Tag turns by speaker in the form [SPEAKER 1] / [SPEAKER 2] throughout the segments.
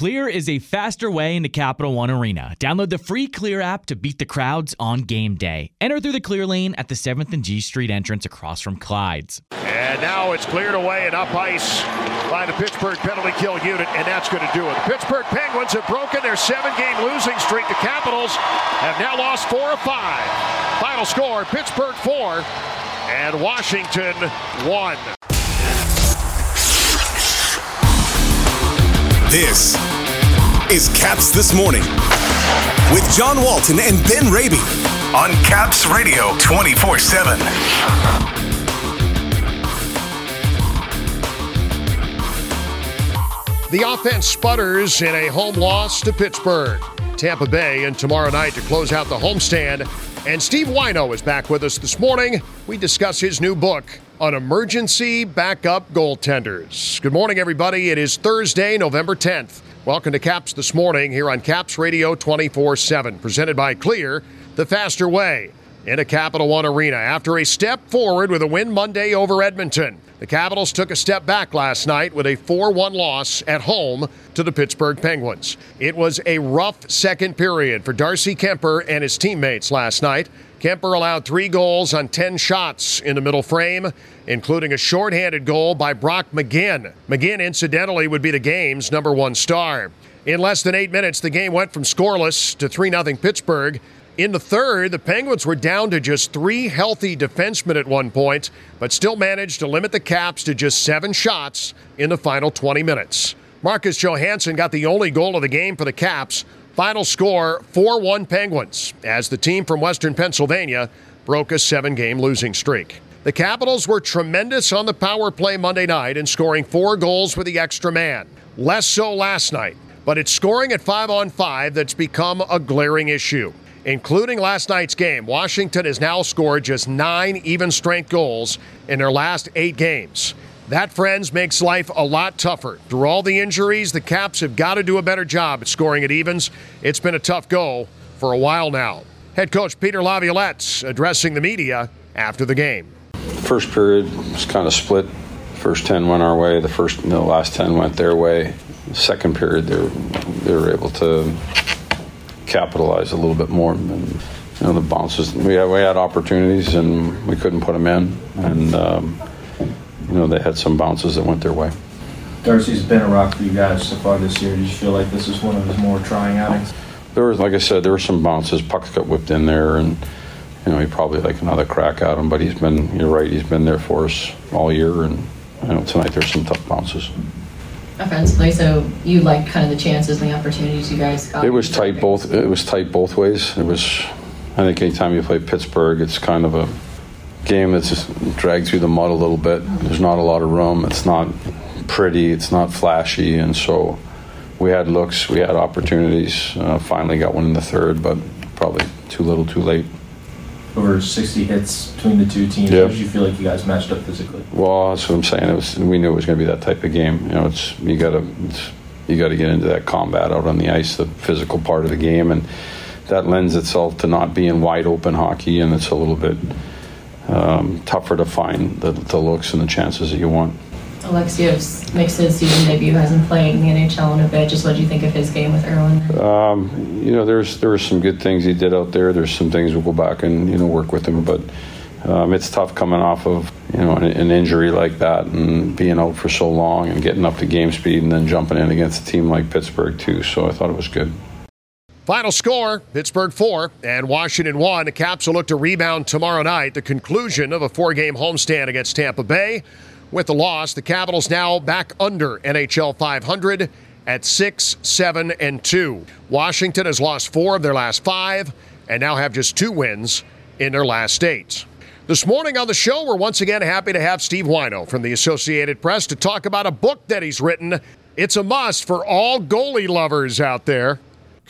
[SPEAKER 1] Clear is a faster way into Capital One Arena. Download the free Clear app to beat the crowds on game day. Enter through the Clear lane at the 7th and G Street entrance across from Clyde's.
[SPEAKER 2] And now it's cleared away and up ice by the Pittsburgh penalty kill unit, and that's going to do it. The Pittsburgh Penguins have broken their seven game losing streak. The Capitals have now lost four of five. Final score Pittsburgh four and Washington one.
[SPEAKER 3] This is Caps This Morning with John Walton and Ben Raby on Caps Radio 24 7.
[SPEAKER 2] The offense sputters in a home loss to Pittsburgh. Tampa Bay and tomorrow night to close out the homestand. And Steve Whyno is back with us this morning. We discuss his new book on emergency backup goaltenders. Good morning, everybody. It is Thursday, November 10th. Welcome to Caps this morning here on Caps Radio 24 7, presented by Clear, the faster way in a Capital One arena. After a step forward with a win Monday over Edmonton, the Capitals took a step back last night with a 4 1 loss at home to the Pittsburgh Penguins. It was a rough second period for Darcy Kuemper and his teammates last night. Kuemper allowed three goals on 10 shots in the middle frame, including a shorthanded goal by Brock McGinn. McGinn, incidentally, would be the game's number one star. In less than eight minutes, the game went from scoreless to 3 0 Pittsburgh. In the third, the Penguins were down to just three healthy defensemen at one point, but still managed to limit the Caps to just seven shots in the final 20 minutes. Marcus Johansson got the only goal of the game for the Caps. Final score 4 1 Penguins, as the team from Western Pennsylvania broke a seven game losing streak. The Capitals were tremendous on the power play Monday night in scoring four goals with the extra man. Less so last night, but it's scoring at five on five that's become a glaring issue. Including last night's game, Washington has now scored just nine even strength goals in their last eight games. That, friends, makes life a lot tougher. Through all the injuries, the Caps have got to do a better job at scoring at evens. It's been a tough go for a while now. Head coach Peter Laviolette addressing the media after the game.
[SPEAKER 4] First period was kind of split. First 10 went our way, the first the last 10 went their way. Second period, they were, they were able to capitalize a little bit more. And, you know, the bounces, we had, we had opportunities and we couldn't put them in. And, um, you know, they had some bounces that went their way.
[SPEAKER 5] Darcy's been a rock for you guys so far this year. Do you feel like this is one of his more trying outings?
[SPEAKER 4] There was, like I said, there were some bounces. Pucks got whipped in there, and you know he probably like another crack at him. But he's been, you're right, he's been there for us all year, and you know tonight there's some tough bounces.
[SPEAKER 6] Offensively, so you liked kind of the chances and the opportunities you guys got.
[SPEAKER 4] It was tight both. It was tight both ways. It was. I think anytime you play Pittsburgh, it's kind of a game that's just dragged through the mud a little bit. There's not a lot of room. It's not pretty. It's not flashy, and so we had looks, we had opportunities. Uh, finally got one in the third, but probably too little, too late.
[SPEAKER 5] Over 60 hits between the two teams.
[SPEAKER 4] Yeah.
[SPEAKER 5] How did you feel like you guys matched up physically?
[SPEAKER 4] Well, that's what I'm saying. It was. We knew it was going to be that type of game. You know, it's you got to you got to get into that combat out on the ice, the physical part of the game, and that lends itself to not being wide open hockey, and it's a little bit um, tougher to find the, the looks and the chances that you want.
[SPEAKER 6] Alexeyev makes his season debut, hasn't played in the NHL in a bit. Just what do you think of his game with Irwin?
[SPEAKER 4] Um, you know, there's there were some good things he did out there. There's some things we'll go back and you know work with him, but um, it's tough coming off of you know an, an, injury like that and being out for so long and getting up to game speed and then jumping in against a team like Pittsburgh too. So I thought it was good.
[SPEAKER 2] Final score Pittsburgh 4 and Washington 1. The Caps will look to rebound tomorrow night, the conclusion of a four game homestand against Tampa Bay. With the loss, the Capitals now back under NHL 500 at 6, 7, and 2. Washington has lost four of their last five and now have just two wins in their last eight. This morning on the show, we're once again happy to have Steve Whyno from the Associated Press to talk about a book that he's written. It's a must for all goalie lovers out there.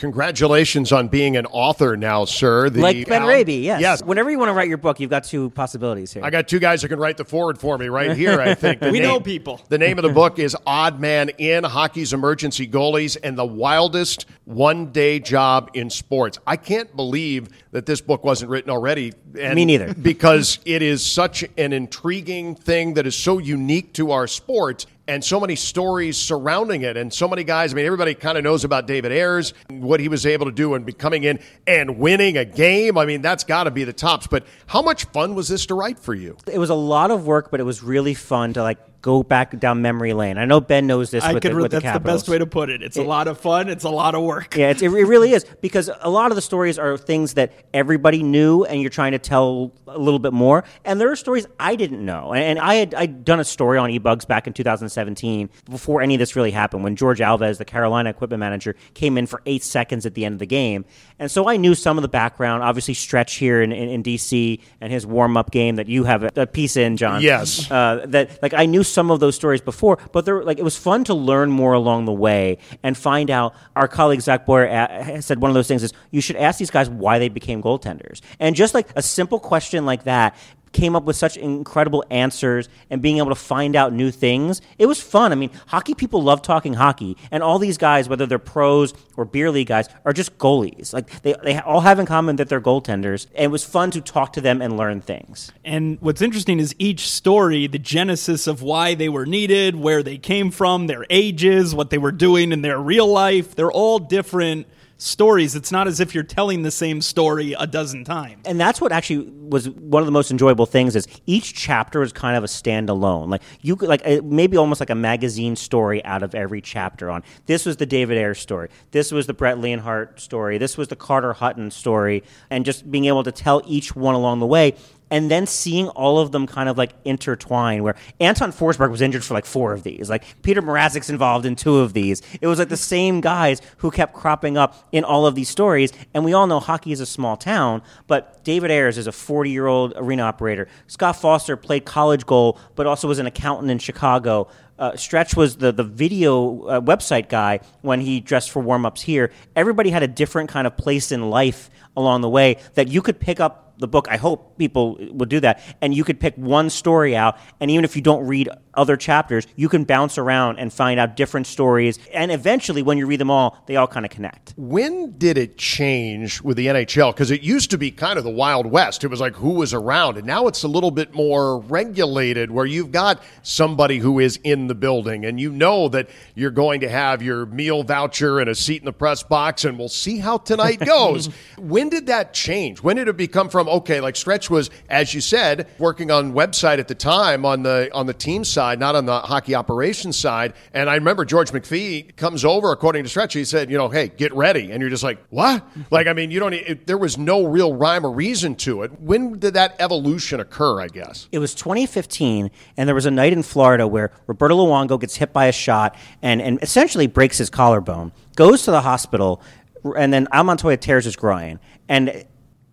[SPEAKER 2] Congratulations on being an author now, sir.
[SPEAKER 7] The like Ben
[SPEAKER 2] Al-
[SPEAKER 7] Raby, yes.
[SPEAKER 2] Yes.
[SPEAKER 7] Whenever you want to write your book, you've got two possibilities here.
[SPEAKER 2] I got two guys who can write the forward for me right here, I think.
[SPEAKER 8] We
[SPEAKER 2] name,
[SPEAKER 8] know people.
[SPEAKER 2] The name of the book is Odd Man in Hockey's Emergency Goalies and the Wildest One Day Job in Sports. I can't believe that this book wasn't written already.
[SPEAKER 7] And me neither.
[SPEAKER 2] because it is such an intriguing thing that is so unique to our sport and so many stories surrounding it, and so many guys. I mean, everybody kind of knows about David Ayres, what he was able to do, and coming in and winning a game. I mean, that's got to be the tops. But how much fun was this to write for you?
[SPEAKER 7] It was a lot of work, but it was really fun to like go back down memory lane. I know Ben knows this.
[SPEAKER 8] I
[SPEAKER 7] with
[SPEAKER 8] could.
[SPEAKER 7] the, with
[SPEAKER 8] that's
[SPEAKER 7] the,
[SPEAKER 8] the, best way to put it. It's a lot of fun. It's a lot of work.
[SPEAKER 7] Yeah, it's, it re- really is because a lot of the stories are things that everybody knew, and you're trying to tell a little bit more. And there are stories I didn't know, and, and I had I'd done a story on eBugs back in 2017 before any of this really happened. When George Alves, the Carolina equipment manager, came in for eight seconds at the end of the game, and so I knew some of the background. Obviously, Stretch here in, in, in DC and his warm up game that you have a, a piece in, John.
[SPEAKER 2] Yes.
[SPEAKER 7] uh, that like I knew some of those stories before, but there like it was fun to learn more along the way and find out. Our colleague Zach Boyer uh, a- said one of those things is you should ask these guys why they became goaltenders, and just like a simple question like that came up with such incredible answers and being able to find out new things. It was fun. I mean, hockey people love talking hockey, and all these guys, whether they're pros or beer league guys, are just goalies. Like they, they all have in common that they're goaltenders, and it was fun to talk to them and learn things.
[SPEAKER 8] And what's interesting is each story, the genesis of why they were needed, where they came from, their ages, what they were doing in their real life, they're all different stories. It's not as if you're telling the same story a dozen times.
[SPEAKER 7] and that's what actually was one of the most enjoyable things is each chapter is kind of a standalone like you could like maybe almost like a magazine story out of every chapter on this was the david ayres story this was the brett leonhardt story this was the carter hutton story and just being able to tell each one along the way and then seeing all of them kind of like intertwine where Anton Forsberg was injured for like four of these. Like Peter Mrazek's involved in two of these. It was like the same guys who kept cropping up in all of these stories. And we all know hockey is a small town, but David Ayres is a 40 year old arena operator. Scott Foster played college goal, but also was an accountant in Chicago. Uh, Stretch was the the video uh, website guy when he dressed for warm ups here. Everybody had a different kind of place in life along the way that you could pick up the book. I hope people will do that. And you could pick one story out, and even if you don't read other chapters, you can bounce around and find out different stories. And eventually, when you read them all, they all kind of connect.
[SPEAKER 2] When did it change with the NHL? Because it used to be kind of the Wild West. It was like who was around. And now it's a little bit more regulated where you've got somebody who is in the building and you know that you're going to have your meal voucher and a seat in the press box. And we'll see how tonight goes. when did that change? When did it become from, okay, like Stretch was, as you said, working on website at the time on the on the team side, not on the hockey operations side. And I remember George McPhee comes over, according to Stretch, he said, you know, hey, get ready. And you're just like, what? Like, I mean, you don't, it, there was no real rhyme or reason to it. When did that evolution occur, I guess?
[SPEAKER 7] It was 2015, and there was a night in Florida where Roberto Luongo gets hit by a shot and, and essentially breaks his collarbone, goes to the hospital, and then Al Montoya tears his groin and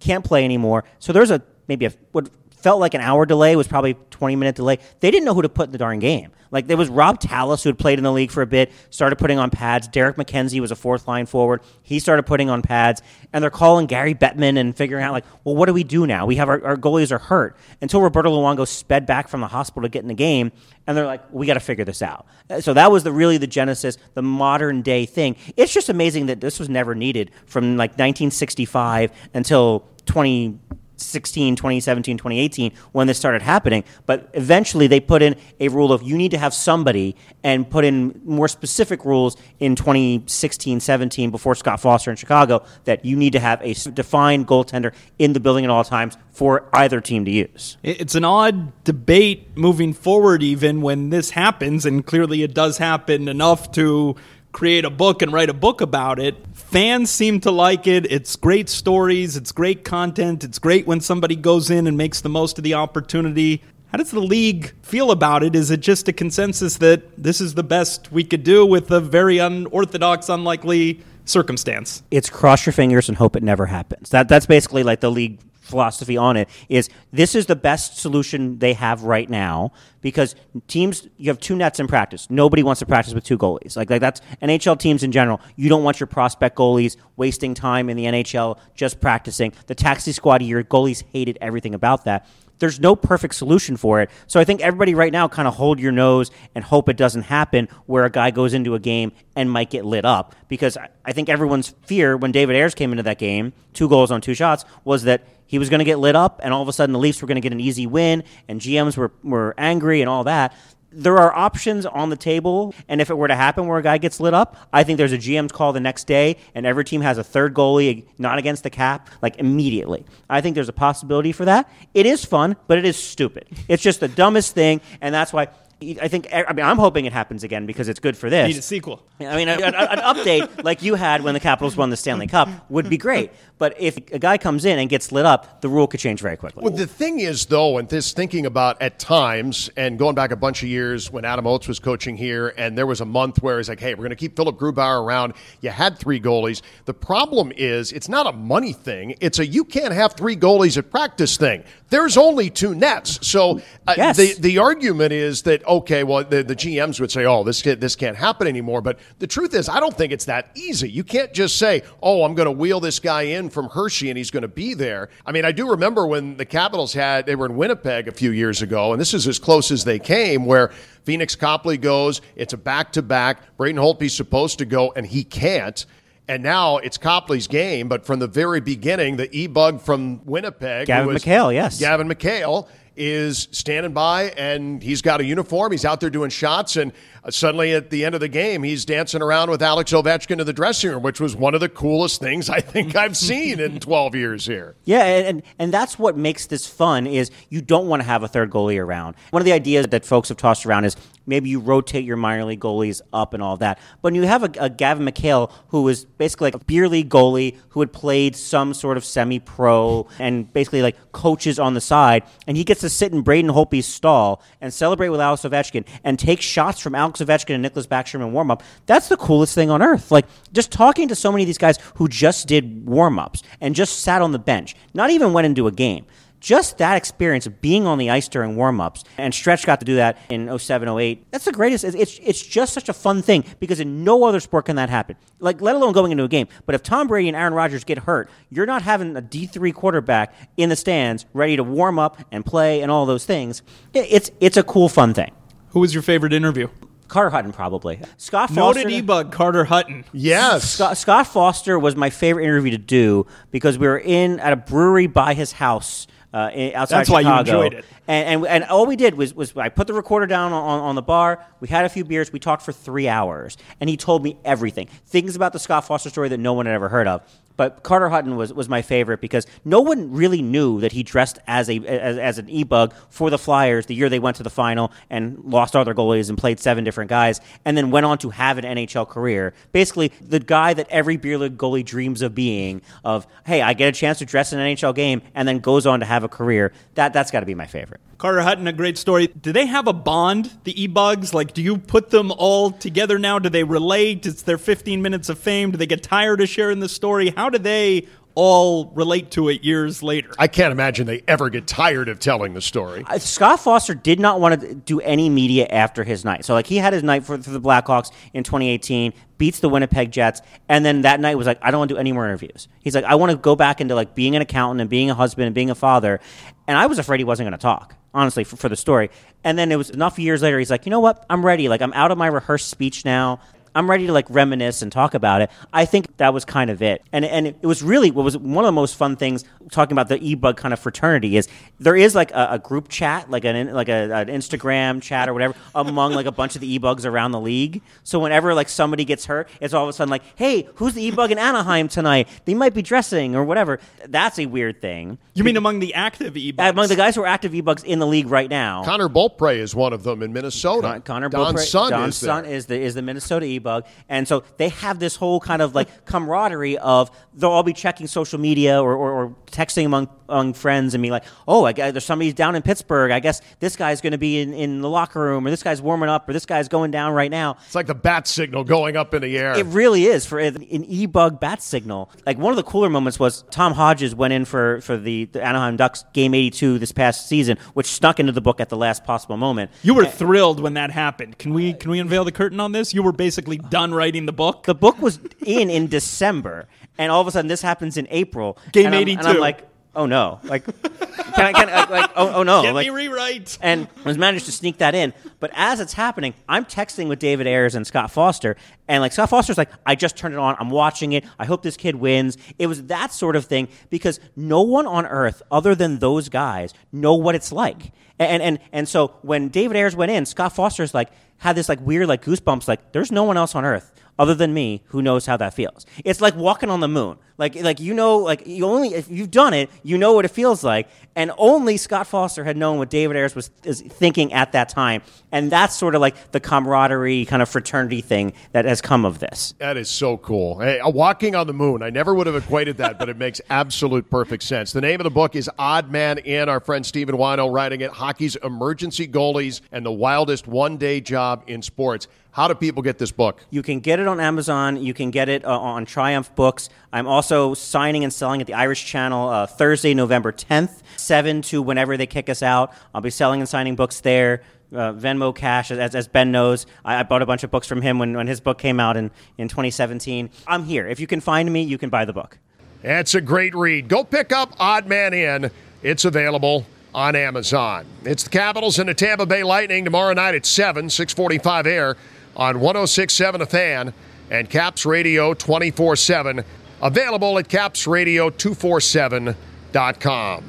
[SPEAKER 7] can't play anymore. So there's a maybe a what felt like an hour delay was probably 20 minute delay. They didn't know who to put in the darn game. Like there was Rob Tallis who had played in the league for a bit, started putting on pads. Derek MacKenzie was a fourth line forward. He started putting on pads, and they're calling Gary Bettman and figuring out like, well, what do we do now? We have our, our goalies are hurt until Roberto Luongo sped back from the hospital to get in the game, and they're like, we got to figure this out. So that was the really the genesis, the modern day thing. It's just amazing that this was never needed from like 1965 until 20. 16, 2017, 2018 when this started happening. But eventually they put in a rule of you need to have somebody and put in more specific rules in 2016, 17 before Scott Foster in Chicago that you need to have a defined goaltender in the building at all times for either team to use.
[SPEAKER 8] It's an odd debate moving forward, even when this happens, and clearly it does happen enough to create a book and write a book about it. Fans seem to like it. It's great stories, it's great content, it's great when somebody goes in and makes the most of the opportunity. How does the league feel about it? Is it just a consensus that this is the best we could do with a very unorthodox, unlikely circumstance?
[SPEAKER 7] it's cross your fingers and hope it never happens. That that's basically like the league philosophy on it is this is the best solution they have right now because teams you have two nets in practice. Nobody wants to practice with two goalies. Like, like that's NHL teams in general. You don't want your prospect goalies wasting time in the NHL just practicing. The taxi squad year goalies hated everything about that there's no perfect solution for it. So I think everybody right now kind of hold your nose and hope it doesn't happen where a guy goes into a game and might get lit up. Because I- think everyone's fear when David Ayres came into that game, two goals on two shots, was that he was going to get lit up and all of a sudden the Leafs were going to get an easy win and GMs were, were angry and all that. There are options on the table, and if it were to happen where a guy gets lit up, I think there's a GM's call the next day, and every team has a third goalie not against the cap, like immediately. I think there's a possibility for that. It is fun, but it is stupid. It's just the dumbest thing, and that's why. I think I mean I'm hoping it happens again because it's good for this.
[SPEAKER 8] Need a sequel.
[SPEAKER 7] I mean, a, a, an update like you had when the Capitals won the Stanley Cup would be great. But if a guy comes in and gets lit up, the rule could change very quickly.
[SPEAKER 2] Well, the thing is, though, and this thinking about at times, and going back a bunch of years when Adam Oates was coaching here, and there was a month where it's like, hey, we're going to keep Philipp Grubauer around. You had three goalies. The problem is, it's not a money thing. It's a you can't have three goalies at practice thing. There's only two nets. So uh,
[SPEAKER 7] Yes.
[SPEAKER 2] the, the argument is that, okay, well, the, the GMs would say, oh, this, can't- this can't happen anymore. But the truth is, I don't think it's that easy. You can't just say, oh, I'm going to wheel this guy in from Hershey and he's going to be there. I mean, I do remember when the Capitals had, they were in Winnipeg a few years ago, and this is as close as they came, where Pheonix Copley goes, it's a back to back. Braden Holtby's supposed to go, and he can't. And now it's Copley's game, but from the very beginning, the e bug from Winnipeg,
[SPEAKER 7] Gavin
[SPEAKER 2] was-
[SPEAKER 7] McHale, yes.
[SPEAKER 2] Gavin McHale is standing by and he's got a uniform. He's out there doing shots. And uh, suddenly at the end of the game, he's dancing around with Alex Ovechkin in the dressing room, which was one of the coolest things I think I've seen in 12 years here.
[SPEAKER 7] Yeah, and, and that's what makes this fun is you don't want to have a third goalie around. One of the ideas that folks have tossed around is maybe you rotate your minor league goalies up and all that. But when you have a, a Gavin McHale who was basically like a beer league goalie who had played some sort of semi-pro and basically like coaches on the side, and he gets to sit in Braden Holtby's stall and celebrate with Alex Ovechkin and take shots from Alex Ovechkin and Nicklas Backstrom in warm up. That's the coolest thing on earth. Like just talking to so many of these guys who just did warm ups and just sat on the bench, not even went into a game. Just that experience of being on the ice during warm-ups, and Stretch got to do that in 07, 08. That's the greatest. It's, it's, it's just such a fun thing because in no other sport can that happen. Like, let alone going into a game. But if Tom Brady and Aaron Rodgers get hurt, you're not having a D3 quarterback in the stands ready to warm up and play and all those things. It's, it's a cool, fun thing.
[SPEAKER 8] Who was your favorite interview?
[SPEAKER 7] Carter Hutton, probably. Scott Foster.
[SPEAKER 8] Noted e-bug Carter Hutton.
[SPEAKER 2] Yes.
[SPEAKER 7] Scott, Scott Foster was my favorite interview to do because we were in at a brewery by his house uh, in, outside
[SPEAKER 8] That's why you enjoyed it.
[SPEAKER 7] And, and and all we did was was I put the recorder down on, on the bar. We had a few beers. We talked for three hours, and he told me everything, things about the Scott Foster story that no one had ever heard of. But Carter Hutton was, was my favorite because no one really knew that he dressed as a as, as an e-bug for the Flyers the year they went to the final and lost all their goalies and played seven different guys, and then went on to have an NHL career. Basically, the guy that every beer league goalie dreams of being. Of hey, I get a chance to dress in an NHL game, and then goes on to have a career. That that's got to be my favorite.
[SPEAKER 8] Carter Hutton, a great story. Do they have a bond, the e-bugs? Like, do you put them all together now? Do they relate? It's their 15 minutes of fame. Do they get tired of sharing the story? How do they all relate to it years later?
[SPEAKER 2] I can't imagine they ever get tired of telling the story.
[SPEAKER 7] Uh, Scott Foster did not want to do any media after his night. So like he had his night for, for the Blackhawks in 2018, beats the Winnipeg Jets, and then that night was like, I don't want to do any more interviews. He's like, I want to go back into like being an accountant and being a husband and being a father. And I was afraid he wasn't going to talk. Honestly, for, for the story. And then it was enough years later, he's like, you know what? I'm ready. Like, I'm out of my rehearsed speech now. I'm ready to like reminisce and talk about it. I think that was kind of it. And and it was really what was one of the most fun things talking about the e-bug kind of fraternity is there is like a, a group chat, like an like a, an Instagram chat or whatever among like a bunch of the e-bugs around the league. So whenever like somebody gets hurt, it's all of a sudden like, "Hey, who's the e-bug in Anaheim tonight? They might be dressing or whatever." That's a weird thing.
[SPEAKER 8] You mean among the active e-bugs?
[SPEAKER 7] Among the guys who are active e-bugs in the league right now.
[SPEAKER 2] Connor Beaupre is one of them in Minnesota.
[SPEAKER 7] Con- Connor
[SPEAKER 2] Don's
[SPEAKER 7] Beaupre-
[SPEAKER 2] son
[SPEAKER 7] Don's
[SPEAKER 2] is
[SPEAKER 7] son
[SPEAKER 2] there.
[SPEAKER 7] is the is the Minnesota e-bug, and so they have this whole kind of like camaraderie of they'll all be checking social media or, or, or texting among among friends and be like, oh, I guess there's somebody down in Pittsburgh. I guess this guy's going to be in, in the locker room, or this guy's warming up, or this guy's going down right now.
[SPEAKER 2] It's like the bat signal going up in the air.
[SPEAKER 7] It really is for an e-bug bat signal. Like one of the cooler moments was Tom Hodges went in for for the, the Anaheim Ducks game 82 this past season, which snuck into the book at the last possible moment.
[SPEAKER 8] You were thrilled when that happened. Can we can we unveil the curtain on this? You were basically done writing the book.
[SPEAKER 7] the book was in in December, and all of a sudden this happens in April.
[SPEAKER 8] Game
[SPEAKER 7] and
[SPEAKER 8] 82.
[SPEAKER 7] And I'm like, oh no, like, can I, can I, like, like, oh, oh no,
[SPEAKER 8] Get
[SPEAKER 7] like,
[SPEAKER 8] me rewrite.
[SPEAKER 7] and was managed to sneak that in. But as it's happening, I'm texting with David Ayres and Scott Foster, and like Scott Foster's like, I just turned it on, I'm watching it, I hope this kid wins. It was that sort of thing because no one on earth other than those guys know what it's like. And and and so when David Ayres went in, Scott Foster's like had this like weird like goosebumps, like there's no one else on earth other than me who knows how that feels. It's like walking on the moon. Like like you know like you only if you've done it, you know what it feels like. And only Scott Foster had known what David Ayres was is thinking at that time. And that's sort of like the camaraderie kind of fraternity thing that has come of this.
[SPEAKER 2] That is so cool. Hey, uh, walking on the moon. I never would have equated that, but it makes absolute perfect sense. The name of the book is Odd Man In. Our friend Stephen Whyno writing it. Hockey's emergency goalies and the wildest one-day job in sports. How do people get this book?
[SPEAKER 7] You can get it on Amazon. You can get it uh, on Triumph Books. I'm also signing and selling at the Irish Channel uh, Thursday, November 10th, 7 to whenever they kick us out. I'll be selling and signing books there. Uh, Venmo Cash, as, as Ben knows, I, I bought a bunch of books from him when, when his book came out in, in 2017. I'm here. If you can find me, you can buy the book.
[SPEAKER 2] It's a great read. Go pick up Odd Man In. It's available on Amazon. It's the Capitals and the Tampa Bay Lightning tomorrow night at 7, 645 air on 1067 A Fan and Caps Radio 24 7. Available at capsradio247.com.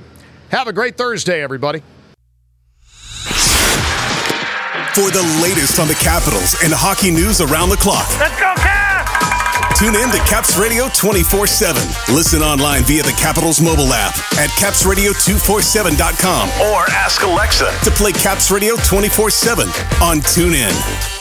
[SPEAKER 2] Have a great Thursday, everybody.
[SPEAKER 3] For the latest on the Capitals and hockey news around the clock.
[SPEAKER 9] Let's go, Caps!
[SPEAKER 3] Tune in to Caps Radio 24 7. Listen online via the Capitals mobile app at capsradio247.com
[SPEAKER 9] Or ask Alexa.
[SPEAKER 3] to play Caps Radio 24 7 on TuneIn.